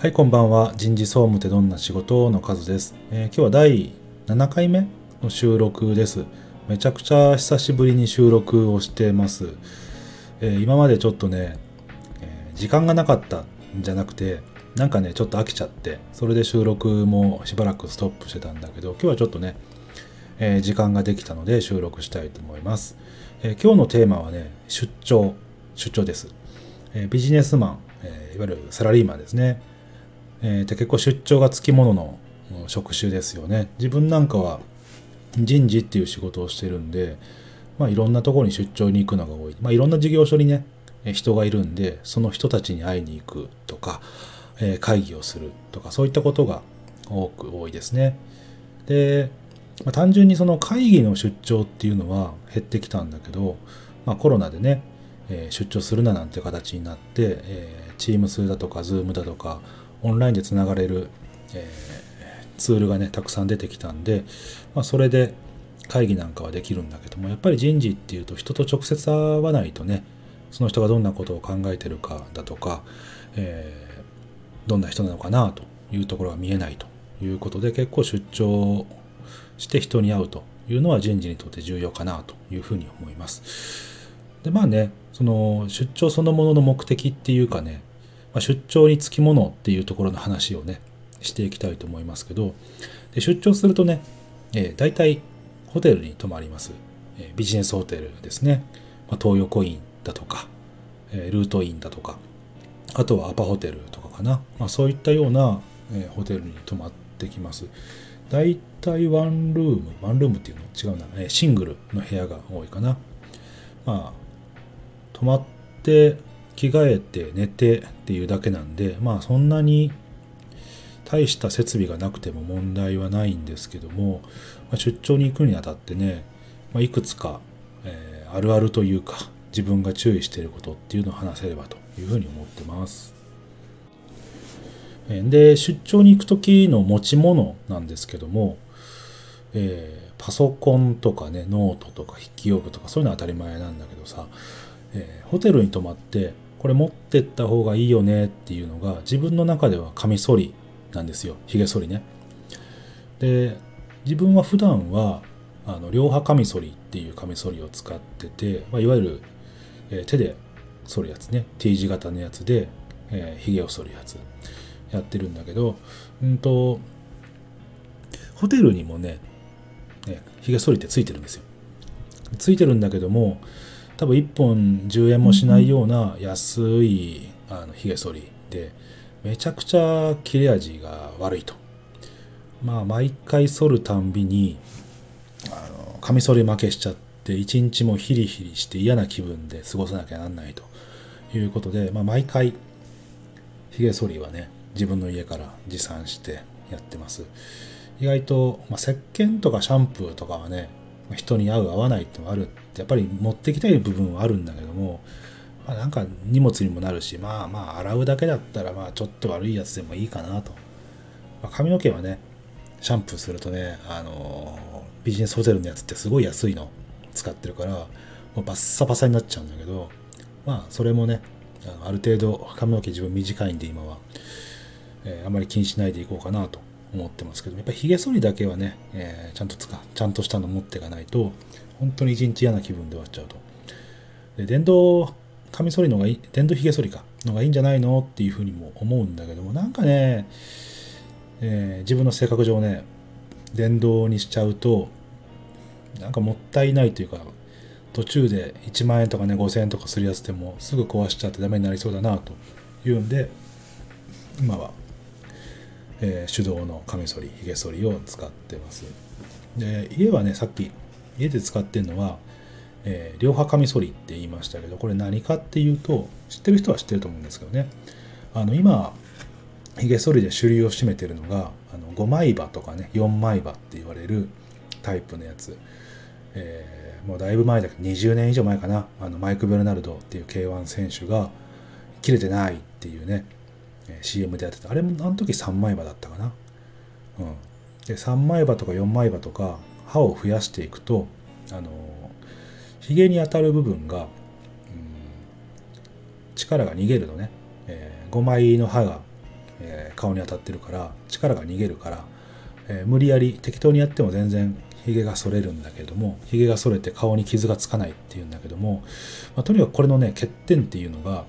はい、こんばんは。人事総務ってどんな仕事の数です、えー今日は第7回目の収録です。めちゃくちゃ久しぶりに収録をしてます。えー今までちょっとね、えー時間がなかったんじゃなくて、なんかね、ちょっと飽きちゃって、それで収録もしばらくストップしてたんだけど、今日はちょっとね、え時間ができたので収録したいと思います。え今日のテーマはね、出張、出張です。えビジネスマン、えいわゆるサラリーマンですね。えー結構出張がつきものの職種ですよね。自分なんかは人事っていう仕事をしてるんで、まあ、いろんなところに出張に行くのが多い。まあ、いろんな事業所にね、人がいるんで、その人たちに会いに行くとか、えー会議をするとか、そういったことが多く多いですね。で、まあ、単純にその会議の出張っていうのは減ってきたんだけど、まあ、コロナでね、えー出張するななんて形になって、えー、Teams だとか Zoom だとかオンラインでつながれる、えーツールがねたくさん出てきたんで、まあ、それで会議なんかはできるんだけどもやっぱり人事っていうと人と直接会わないとねその人がどんなことを考えてるかだとか、えーどんな人なのかなというところが見えないということで結構出張して人に会うというのは人事にとって重要かなというふうに思います。でまあねその出張そのものの目的っていうかね、ま、出張につきものっていうところの話をねしていきたいと思いますけどで出張するとね、えー、大体ホテルに泊まります、えービジネスホテルですね、まあ、東横インだとか、えールートインだとかあとはアパホテルとかかな、まあ、そういったような、えホテルに泊まってきます。大体ワンルームワンルームっていうの？違うな、えシングルの部屋が多いかな。まあ泊まって着替えて寝てっていうだけなんでまあそんなに大した設備がなくても問題はないんですけども、まあ、出張に行くにあたってね、まあ、いくつか、えーあるあるというか自分が注意していることっていうのを話せればというふうに思ってます。で出張に行く時の持ち物なんですけども、えーパソコンとかねノートとか筆記用具とかそういうのは当たり前なんだけどさ、えーホテルに泊まってこれ持ってった方がいいよねっていうのが自分の中ではカミソリなんですよ。ひげ剃りね。で自分は普段はあの両刃カミソリっていうカミソリを使ってて、まあ、いわゆる、えー手で剃るやつね。T 字型のやつで、えー、を剃るやつやってるんだけどうんとホテルにもねねひげ剃りってついてるんですよ。ついてるんだけども多分1本10円もしないような安いあのひげ剃りでめちゃくちゃ切れ味が悪いと。まあ毎回剃るたんびにあのカミソリ負けしちゃって一日もヒリヒリして嫌な気分で過ごさなきゃなんないと。いうことで、まあ、毎回ひげ剃りはね自分の家から持参してやってます。意外と、まあ、石鹸とかシャンプーとかはね人に合う合わないってのもあるやっぱり持ってきたい部分はあるんだけども、まあ、なんか荷物にもなるしまあまあ洗うだけだったらまあちょっと悪いやつでもいいかなと、まあ、髪の毛はねシャンプーするとね、あのビジネスホテルのやつってすごい安いの使ってるからもうバッサバサになっちゃうんだけどまあそれもねあのある程度髪の毛自分短いんで今は、えーあまり気にしないでいこうかなと。思ってますけどやっぱりひげ剃りだけはね、えーちゃんとつかちゃんとしたの持っていかないと本当に一日嫌な気分で終わっちゃうと。で電動カミソリのがいい電動ひげ剃りかのがいいんじゃないのっていうふうにも思うんだけどもなんかね、えー自分の性格上ね電動にしちゃうとなんかもったいないというか途中で1万円とかね5000円とかするやつでもすぐ壊しちゃってダメになりそうだなというんで今は、えー手動のカミソリひげ剃りを使ってます。で家はねさっき家で使ってるのは、えー両刃カミソリって言いましたけどこれ何かっていうと知ってる人は知ってると思うんですけどね。あの今ひげ剃りで主流を占めてるのがあの5枚刃とかね4枚刃って言われるタイプのやつ、えーもうだいぶ前だけど20年以上前かな。あのマイク・ベルナルドっていう K1 選手が切れてないっていうね。CM でやってた。あれもあの時3枚刃だったかな、うん、で3枚刃とか4枚刃とか刃を増やしていくとあのひげに当たる部分が、うん力が逃げるのね、え5枚の刃がえー、顔に当たってるから力が逃げるから、えー、無理やり適当にやっても全然ヒゲが剃れるんだけどもヒゲが剃れて顔に傷がつかないっていうんだけども、まあ、とにかくこれのね欠点っていうのが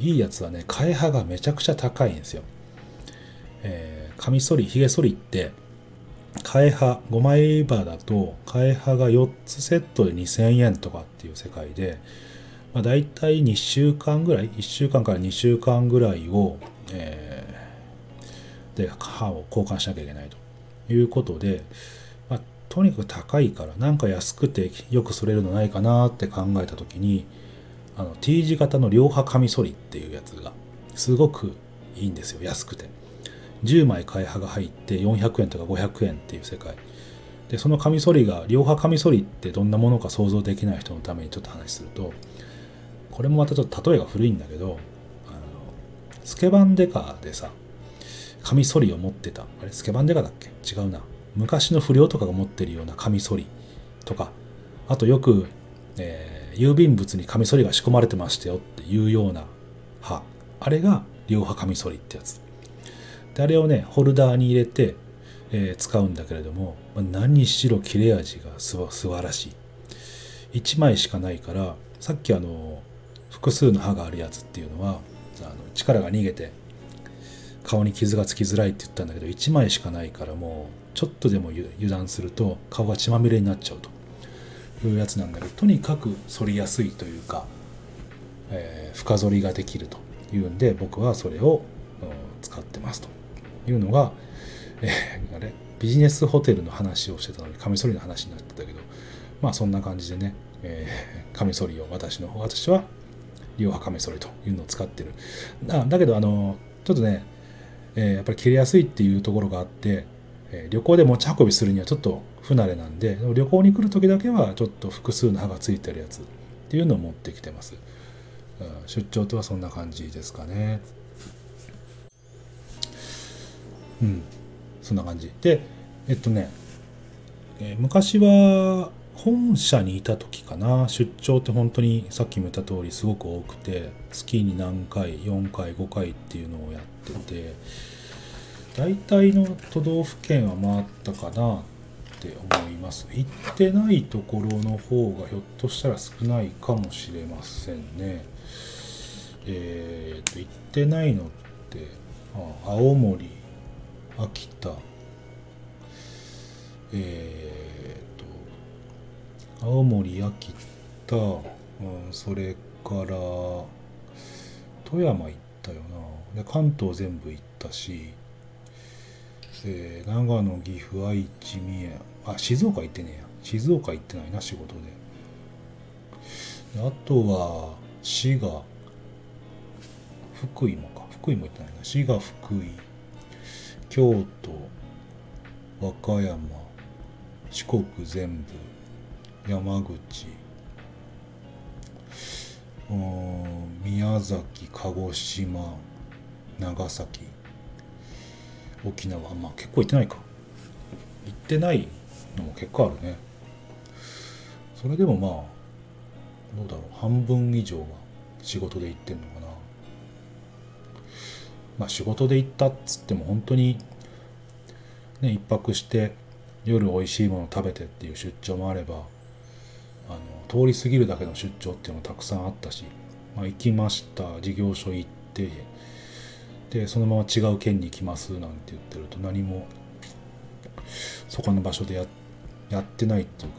いいやつはね替え刃がめちゃくちゃ高いんですよ、えー、カミソリヒゲ剃りって替え刃5枚刃だと替え刃が4つセットで2000円とかっていう世界で、まあ、大体2週間ぐらい1週間から2週間ぐらいを、えー、で刃を交換しなきゃいけないということで、まあ、とにかく高いからなんか安くてよく剃れるのないかなって考えた時にあの T 字型の両刃カミソリっていうやつがすごくいいんですよ。安くて。10枚替え刃が入って400円とか500円っていう世界。でそのカミソリが両刃カミソリってどんなものか想像できない人のためにちょっと話するとこれもまたちょっと例えが古いんだけどあのスケバンデカでさカミソリを持ってた。あれ？スケバンデカだっけ？違うな。昔の不良とかが持ってるようなカミソリとかあとよく、えー、郵便物にカミソリが仕込まれてましたよっていうような刃あれが両刃カミソリってやつ。であれをねホルダーに入れて、えー、使うんだけれども、まあ、何しろ切れ味がすば素晴らしい。1枚しかないからさっきあの複数の刃があるやつっていうのはあの力が逃げて顔に傷がつきづらいって言ったんだけど1枚しかないからもうちょっとでも油断すると顔が血まみれになっちゃうと。いうやつなんだけどとにかく反りやすいというか、えー、深反りができるというんで僕はそれを使ってますと。いうのが、えー、あれ？ビジネスホテルの話をしてたのにカミソリの話になってたけどまあそんな感じでね、えー、カミソリを私の方私は両刃カミソリというのを使ってる。だだけどあのちょっとね、えー、やっぱり切れやすいっていうところがあって、えー、旅行で持ち運びするにはちょっと不慣れなんで旅行に来る時だけはちょっと複数の刃がついてるやつっていうのを持ってきてます、うん、出張とはそんな感じですかね。うんそんな感じ。でえっとね、えー、昔は本社にいた時かな。出張って本当にさっきも言った通りすごく多くて月に何回4回5回っていうのをやってて大体の都道府県は回ったかな。って思います。行ってないところの方がひょっとしたら少ないかもしれませんね。えー、っと行ってないのって青森秋田。えー、と青森秋田、うん、それから富山行ったよな。で関東全部行ったし、えー、長野岐阜愛知三重。あ静岡行ってねえや。静岡行ってないな仕事で。であとは滋賀。福井もか。福井も行ってないな。滋賀福井。京都。和歌山。四国全部。山口。宮崎鹿児島。長崎。沖縄。まあ結構行ってないか。行ってないのも結構あるね。それでもまあどうだろう。半分以上は仕事で行ってんのかな。まあ、仕事で行ったっつっても本当にね一泊して夜美味しいもの食べてっていう出張もあればあの通り過ぎるだけの出張っていうのもたくさんあったし、まあ、行きました。事業所行ってでそのまま違う県に行きますなんて言ってると何もそこの場所でやっやってないっていうか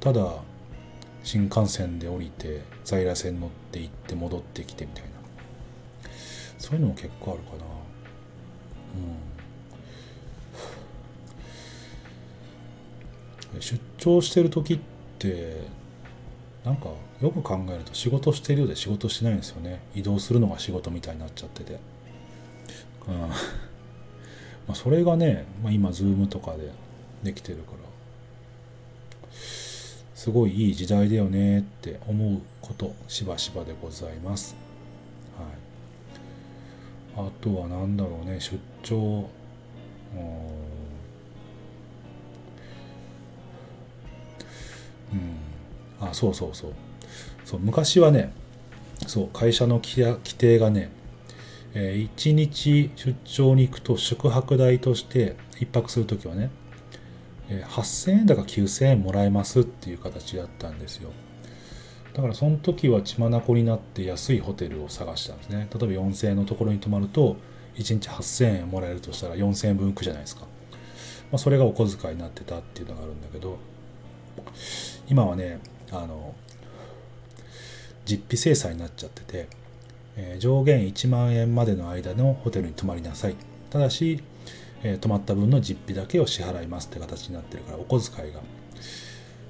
ただ新幹線で降りて在来線乗って行って戻ってきてみたいな。そういうのも結構あるかな。うん。出張してる時ってなんかよく考えると仕事してるようで仕事してないんですよね。移動するのが仕事みたいになっちゃってて、うん。まあ、それがね、まあ、今 Zoom とかでできてるから。すごいいい時代だよねって思うことしばしばでございます。あとは何だろうね出張。うん。あそうそうそう。そう昔はねそう会社の規定がねえー、1日出張に行くと宿泊代として1泊するときはね、8000円だか9000円もらえますっていう形だったんですよ。だからその時は血眼になって安いホテルを探したんですね。例えば4000円のところに泊まると1日8000円もらえるとしたら4000円分浮くじゃないですか。まあ、それがお小遣いになってたっていうのがあるんだけど今はねあの実費制裁になっちゃってて、えー、上限1万円までの間のホテルに泊まりなさいただし、えー、泊まった分の実費だけを支払いますって形になってるからお小遣いが、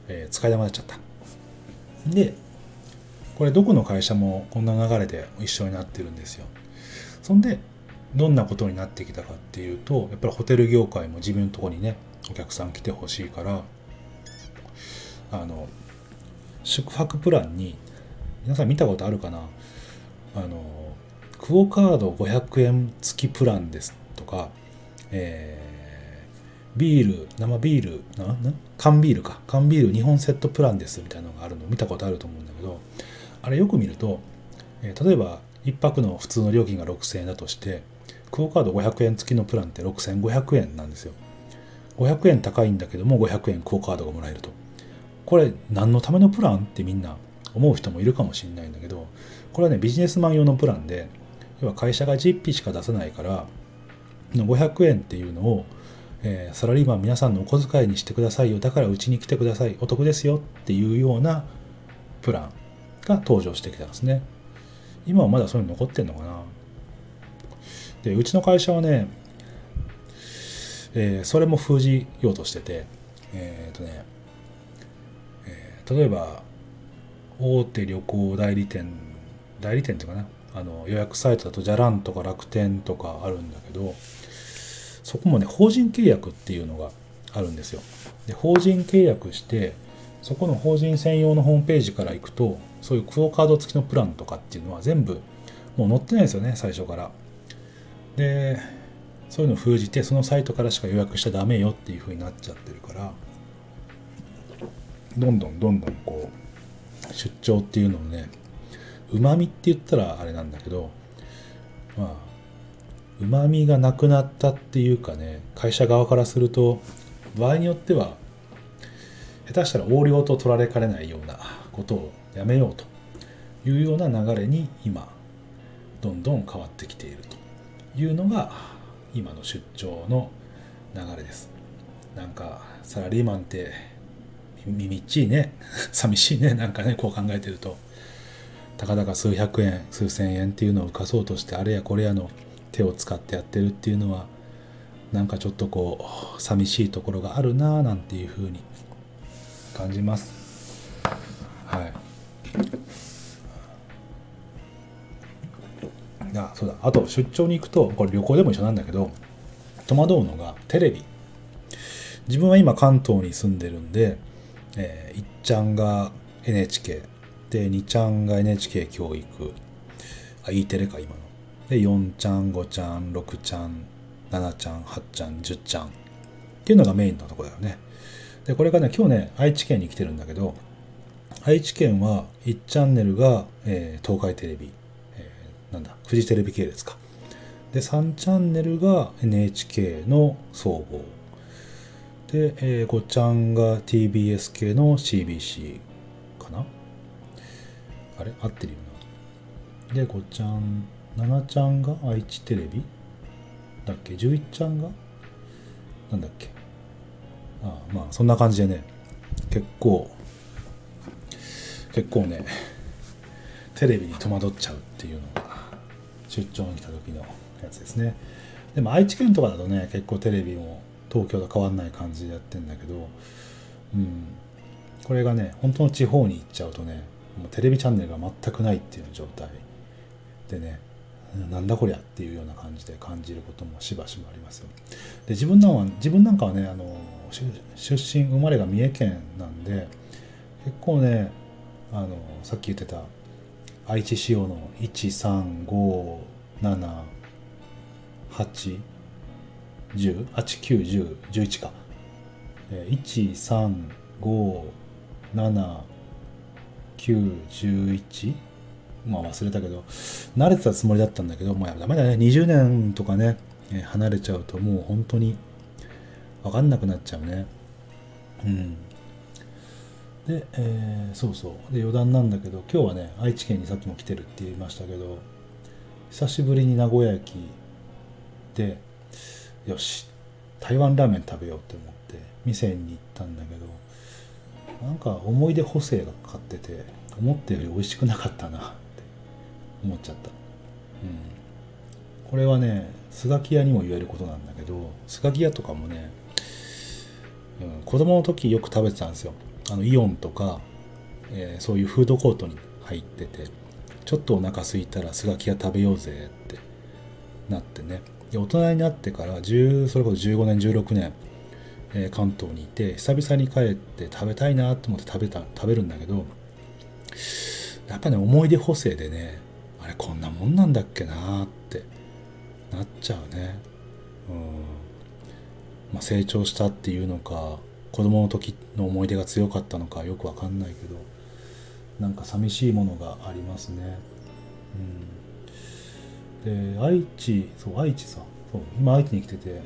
えー、使い玉になっちゃった。でこれどこの会社もこんな流れで一緒になってるんですよ。そんでどんなことになってきたかっていうとやっぱりホテル業界も自分のとこにねお客さん来てほしいからあの宿泊プランに皆さん見たことあるかな？あのクオカード500円付きプランですとか、えー、ビール生ビールなな缶ビールか。缶ビール2本セットプランですみたいなのがあるの見たことあると思うんだけどあれよく見ると、えー、例えば1泊の普通の料金が6000円だとしてクオカード500円付きのプランって6500円なんですよ。500円高いんだけども500円クオカードがもらえると。これ何のためのプランってみんな思う人もいるかもしれないんだけどこれはねビジネスマン用のプランで要は会社が実費しか出さないから500円っていうのを、えー、サラリーマン皆さんのお小遣いにしてくださいよ。だからうちに来てください。お得ですよっていうようなプランが登場してきたんですね。今はまだそういうの残ってんのかな。でうちの会社はね、えー、それも封じようとしててえっ、とね、えー、例えば大手旅行代理店代理店っていうかな。あの予約サイトだとじゃらんとか楽天とかあるんだけどそこもね法人契約っていうのがあるんですよ。で法人契約してそこの法人専用のホームページから行くとそういうクオカード付きのプランとかっていうのは全部もう載ってないですよね最初から。でそういうのを封じてそのサイトからしか予約しちゃダメよっていう風になっちゃってるからどんどんどんどんこう出張っていうのをねうまみって言ったらあれなんだけどまあうまみがなくなったっていうかね会社側からすると場合によっては下手したら横領と取られかねないようなことをやめようというような流れに今どんどん変わってきているというのが今の出張の流れです。なんかサラリーマンってみっちいね 寂しいねなんかねこう考えてるとたかだか数百円数千円っていうのを浮かそうとしてあれやこれやの手を使ってやってるっていうのはなんかちょっとこう寂しいところがあるなぁなんていうふうに感じます。はい。あそうだ。あと出張に行くとこれ旅行でも一緒なんだけど戸惑うのがテレビ。自分は今関東に住んでるんで、えー、いっちゃんが NHK で2ちゃんが NHK 教育。あ E テレか今の。で4ちゃん5ちゃん6ちゃん7ちゃん8ちゃん10ちゃんっていうのがメインのとこだよねでこれがね今日ね愛知県に来てるんだけど愛知県は1チャンネルが、えー、東海テレビえなんだ、フジテレビ系列か。で、3チャンネルが NHK の総合。で、えー、5ちゃんが TBS 系の CBC かなあれ？合ってるよな。で、5ちゃん、7ちゃんが愛知テレビ？だっけ ?11 ちゃんが？なんだっけ？ああまあ、そんな感じでね、結構、結構ね、テレビに戸惑っちゃうっていうのが出張に来た時のやつですね。でも愛知県とかだとね結構テレビも東京と変わんない感じでやってんだけどうん。これがね本当の地方に行っちゃうとねもうテレビチャンネルが全くないっていう状態でねなんだこりゃっていうような感じで感じることもしばしばありますよ。で自分なんは自分なんかはねあの出身生まれが三重県なんで結構ねあのさっき言ってた愛知仕様の1357810891011か1357911まあ忘れたけど慣れてたつもりだったんだけどもうダメだね。20年とかね離れちゃうともう本当に分かんなくなっちゃうね。うん。で、えー、そうそう。で余談なんだけど今日はね愛知県にさっきも来てるって言いましたけど久しぶりに名古屋駅でよし台湾ラーメン食べようって思って店に行ったんだけどなんか思い出補正がかかってて思ったより美味しくなかったな。思っちゃった、うん、これはねスガキ屋にも言えることなんだけどスガキ屋とかもね、うん、子供の時よく食べてたんですよ。あのイオンとか、えー、そういうフードコートに入っててちょっとお腹空いたらスガキ屋食べようぜってなってね。で大人になってから10それこそ15年16年、えー、関東にいて久々に帰って食べたいなと思って食べた食べるんだけどやっぱね思い出補正でねれこんなもんなんだっけなってなっちゃうね。うん。まあ成長したっていうのか子供の時の思い出が強かったのかよくわかんないけどなんか寂しいものがありますね。うん。で愛知そう愛知さそう今愛知に来てて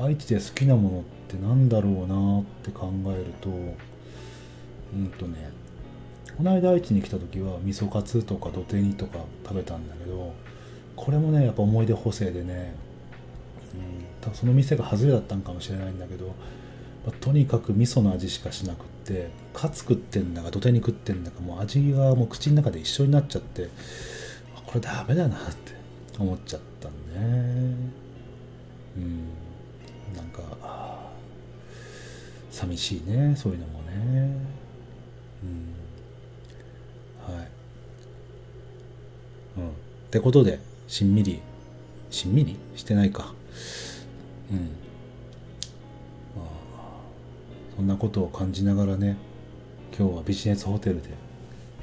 愛知で好きなものってなんだろうなって考えるとうんとねこの間愛知に来た時は味噌カツとか土手煮とか食べたんだけどこれもねやっぱ思い出補正でね、うん、その店が外れだったんかもしれないんだけど、まあ、とにかく味噌の味しかしなくってカツ食ってんだか土手煮食ってんだかもう味がもう口の中で一緒になっちゃってこれダメだなって思っちゃったんね。うん。なんか寂しいねそういうのもね。うんはい。うん。ってことで、しんみり、しんみり？してないか。うん。まあ、そんなことを感じながらね、今日はビジネスホテルで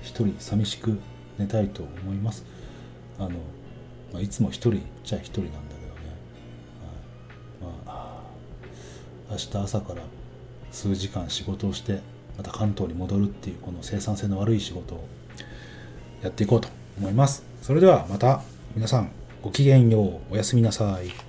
一人寂しく寝たいと思います。あの、まあ、いつも一人じゃ一人なんだけどね。はい、まあ、明日朝から数時間仕事をしてまた関東に戻るっていうこの生産性の悪い仕事をやっていこうと思います。それではまた皆さんごきげんよう。おやすみなさい。